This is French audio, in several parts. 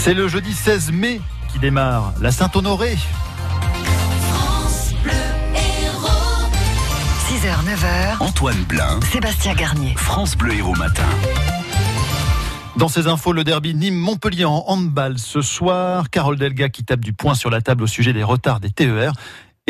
C'est le jeudi 16 mai qui démarre, la Saint-Honoré. 6h, 9h. Antoine Blin, Sébastien Garnier. France Bleu Héros Matin. Dans ces infos, le derby Nîmes-Montpellier en handball ce soir. Carole Delga qui tape du poing sur la table au sujet des retards des TER.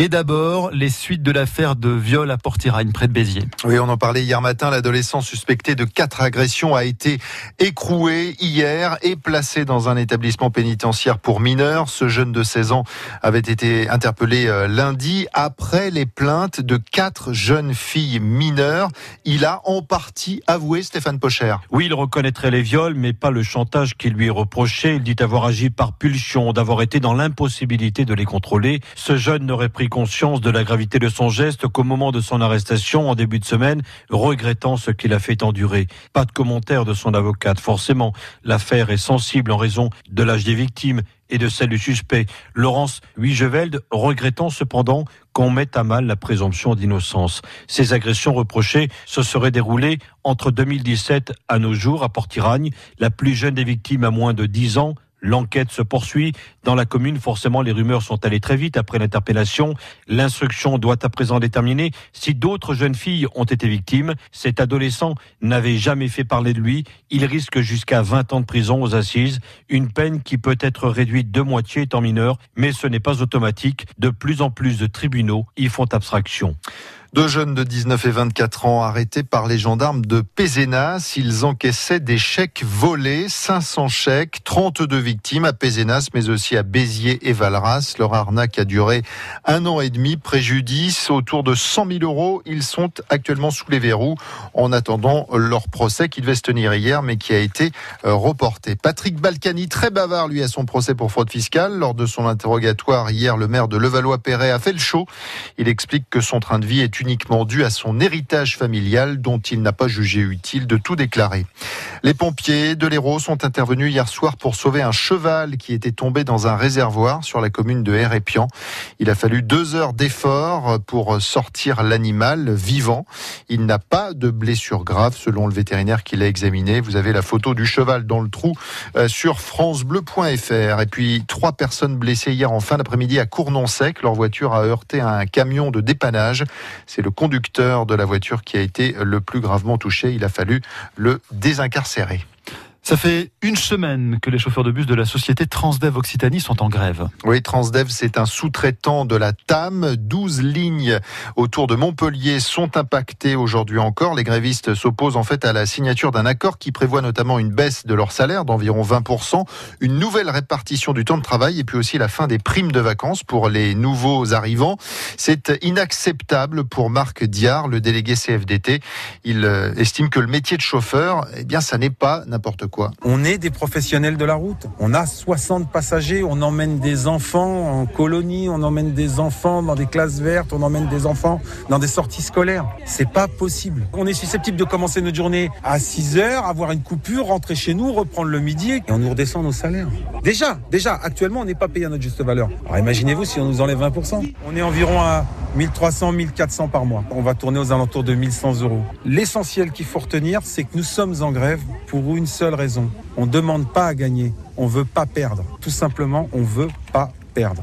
Et d'abord, les suites de l'affaire de viol à Portiragne, près de Béziers. Oui, on en parlait hier matin. L'adolescent suspecté de quatre agressions a été écroué hier et placé dans un établissement pénitentiaire pour mineurs. Ce jeune de 16 ans avait été interpellé euh, lundi après les plaintes de quatre jeunes filles mineures. Il a en partie avoué Stéphane Pocher. Oui, il reconnaîtrait les viols, mais pas le chantage qui lui est reproché. Il dit avoir agi par pulsion, d'avoir été dans l'impossibilité de les contrôler. Ce jeune n'aurait pris conscience de la gravité de son geste qu'au moment de son arrestation en début de semaine, regrettant ce qu'il a fait endurer. Pas de commentaire de son avocate. Forcément, l'affaire est sensible en raison de l'âge des victimes et de celle du suspect. Laurence Wiegeveld, regrettant cependant qu'on mette à mal la présomption d'innocence. Ces agressions reprochées se seraient déroulées entre 2017 à nos jours à Portiragne. La plus jeune des victimes a moins de 10 ans. L'enquête se poursuit. Dans la commune, forcément, les rumeurs sont allées très vite après l'interpellation. L'instruction doit à présent déterminer si d'autres jeunes filles ont été victimes. Cet adolescent n'avait jamais fait parler de lui. Il risque jusqu'à 20 ans de prison aux assises, une peine qui peut être réduite de moitié étant mineur, mais ce n'est pas automatique. De plus en plus de tribunaux y font abstraction. Deux jeunes de 19 et 24 ans arrêtés par les gendarmes de Pézenas. Ils encaissaient des chèques volés, 500 chèques, 32 victimes à Pézenas, mais aussi à Béziers et Valras. Leur arnaque a duré un an et demi. Préjudice autour de 100 000 euros. Ils sont actuellement sous les verrous en attendant leur procès qui devait se tenir hier, mais qui a été euh, reporté. Patrick Balkany, très bavard, lui, à son procès pour fraude fiscale. Lors de son interrogatoire hier, le maire de Levallois-Perret a fait le show. Il explique que son train de vie est uniquement dû à son héritage familial dont il n'a pas jugé utile de tout déclarer. Les pompiers de l'Hérault sont intervenus hier soir pour sauver un cheval qui était tombé dans un réservoir sur la commune de Hérépian. Il a fallu deux heures d'effort pour sortir l'animal vivant. Il n'a pas de blessure grave selon le vétérinaire qui l'a examiné. Vous avez la photo du cheval dans le trou euh, sur francebleu.fr. Et puis trois personnes blessées hier en fin d'après-midi à Cournon-Sec. Leur voiture a heurté un camion de dépannage. C'est le conducteur de la voiture qui a été le plus gravement touché. Il a fallu le désincarcérer. Ça fait une semaine que les chauffeurs de bus de la société Transdev Occitanie sont en grève. Oui, Transdev, c'est un sous-traitant de la TAM. 12 lignes autour de Montpellier sont impactées aujourd'hui encore. Les grévistes s'opposent en fait à la signature d'un accord qui prévoit notamment une baisse de leur salaire d'environ 20%, une nouvelle répartition du temps de travail et puis aussi la fin des primes de vacances pour les nouveaux arrivants. C'est inacceptable pour Marc Diard, le délégué CFDT. Il euh, estime que le métier de chauffeur, eh bien, ça n'est pas n'importe quoi. On est des professionnels de la route. On a 60 passagers, on emmène des enfants en colonie, on emmène des enfants dans des classes vertes, on emmène des enfants dans des sorties scolaires. C'est pas possible. On est susceptible de commencer notre journée à 6 heures, avoir une coupure, rentrer chez nous, reprendre le midi et on nous redescend nos salaires. Déjà, déjà, actuellement, on n'est pas payé à notre juste valeur. Alors imaginez-vous si on nous enlève 20%. On est environ 1300, 1400 par mois. On va tourner aux alentours de 1100 euros. L'essentiel qu'il faut retenir, c'est que nous sommes en grève pour une seule raison. On ne demande pas à gagner, on veut pas perdre. Tout simplement, on veut pas perdre.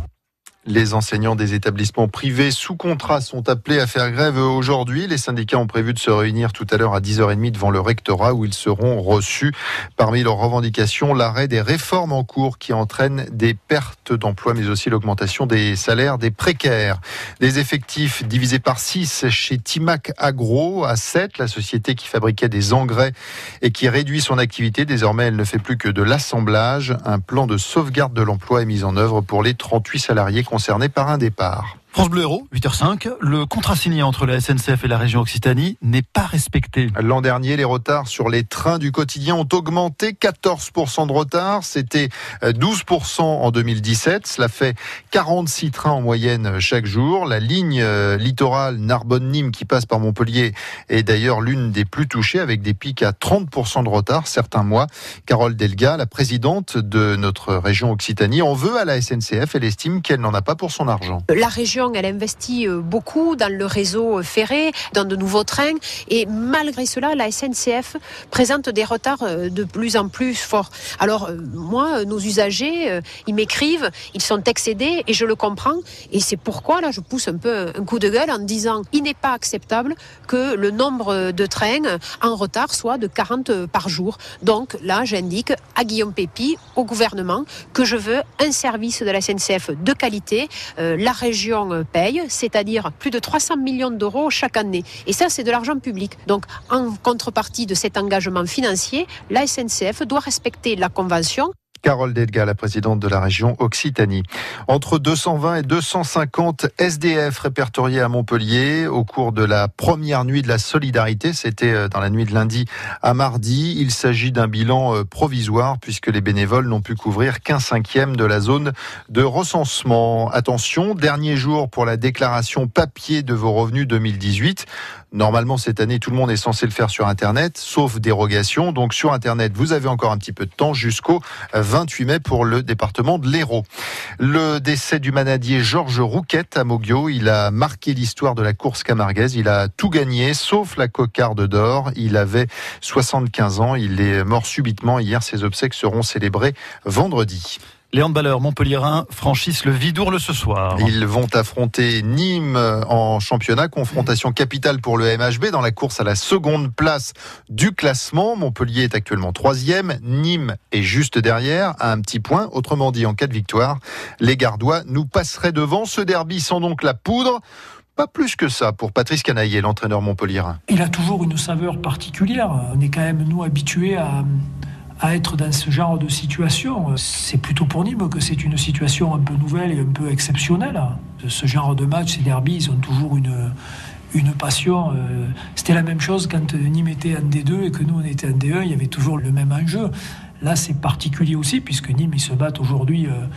Les enseignants des établissements privés sous contrat sont appelés à faire grève aujourd'hui. Les syndicats ont prévu de se réunir tout à l'heure à 10h30 devant le rectorat où ils seront reçus. Parmi leurs revendications, l'arrêt des réformes en cours qui entraînent des pertes d'emplois mais aussi l'augmentation des salaires des précaires. Des effectifs divisés par 6 chez Timac Agro à 7, la société qui fabriquait des engrais et qui réduit son activité. Désormais, elle ne fait plus que de l'assemblage. Un plan de sauvegarde de l'emploi est mis en œuvre pour les 38 salariés concernés par un départ. France Bleu Héros, 8h05. Le contrat signé entre la SNCF et la région Occitanie n'est pas respecté. L'an dernier, les retards sur les trains du quotidien ont augmenté 14% de retard. C'était 12% en 2017. Cela fait 46 trains en moyenne chaque jour. La ligne euh, littorale Narbonne-Nîmes qui passe par Montpellier est d'ailleurs l'une des plus touchées avec des pics à 30% de retard certains mois. Carole Delga, la présidente de notre région Occitanie, en veut à la SNCF. Elle estime qu'elle n'en a pas pour son argent. La région elle investit euh, beaucoup dans le réseau ferré, dans de nouveaux trains. Et malgré cela, la SNCF présente des retards euh, de plus en plus forts. Alors, euh, moi, nos usagers, ils m'écrivent, ils sont excédés et je le comprends. Et c'est pourquoi, là, je pousse un peu un coup de gueule en disant il n'est pas acceptable que le nombre de trains en retard soit de 40 par jour. Donc, là, j'indique à Guillaume Pépi, au gouvernement, que je veux un service de la SNCF de qualité. la région paye, c'est-à-dire plus de 300 millions d'euros chaque année. Et ça, c'est de l'argent public. Donc, en contrepartie de cet engagement financier, la SNCF doit respecter la convention Carole Delga, la présidente de la région Occitanie. Entre 220 et 250 SDF répertoriés à Montpellier au cours de la première nuit de la solidarité, c'était euh, dans la nuit de lundi à mardi. Il s'agit d'un bilan euh, provisoire puisque les bénévoles n'ont pu couvrir qu'un cinquième de la zone de recensement. Attention, dernier jour pour la déclaration papier de vos revenus 2018. Normalement, cette année, tout le monde est censé le faire sur Internet, sauf dérogation. Donc, sur Internet, vous avez encore un petit peu de temps jusqu'au 28 mai pour le département de l'Hérault. Le décès du manadier Georges Rouquette à Moggio, il a marqué l'histoire de la course camarguaise. Il a tout gagné, sauf la cocarde d'or. Il avait 75 ans. Il est mort subitement. Hier, ses obsèques seront célébrées vendredi. Les handballeurs montpelliérains franchissent le Vidourle ce soir. Ils vont affronter Nîmes en championnat, confrontation capitale pour le MHB dans la course à la seconde place du classement. Montpellier est actuellement troisième, Nîmes est juste derrière, à un petit point. Autrement dit, en cas de victoire, les Gardois nous passeraient devant. Ce derby sans donc la poudre. Pas plus que ça pour Patrice Canaillé, l'entraîneur montpelliérain. Il a toujours une saveur particulière. On est quand même, nous, habitués à à être dans ce genre de situation. C'est plutôt pour Nîmes que c'est une situation un peu nouvelle et un peu exceptionnelle. Ce genre de match, ces derbies, ils ont toujours une, une passion. Euh, c'était la même chose quand Nîmes était en D2 et que nous, on était en D1, il y avait toujours le même enjeu. Là, c'est particulier aussi, puisque Nîmes, ils se battent aujourd'hui, euh,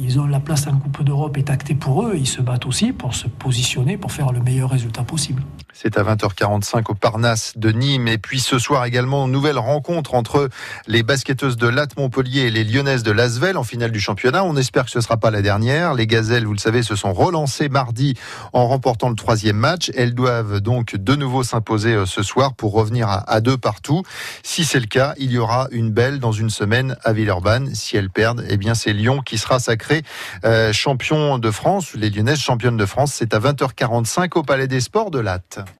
ils ont la place en Coupe d'Europe est actée pour eux, ils se battent aussi pour se positionner, pour faire le meilleur résultat possible. C'est à 20h45 au Parnasse de Nîmes. Et puis ce soir également, nouvelle rencontre entre les basketteuses de Latte Montpellier et les Lyonnaises de Lasvel en finale du championnat. On espère que ce ne sera pas la dernière. Les Gazelles, vous le savez, se sont relancées mardi en remportant le troisième match. Elles doivent donc de nouveau s'imposer euh, ce soir pour revenir à, deux partout. Si c'est le cas, il y aura une belle dans une semaine à Villeurbanne. Si elles perdent, eh bien c'est Lyon qui sera sacré euh, champion de France. Les Lyonnaises championnes de France, c'est à 20h45 au Palais des Sports de Latte.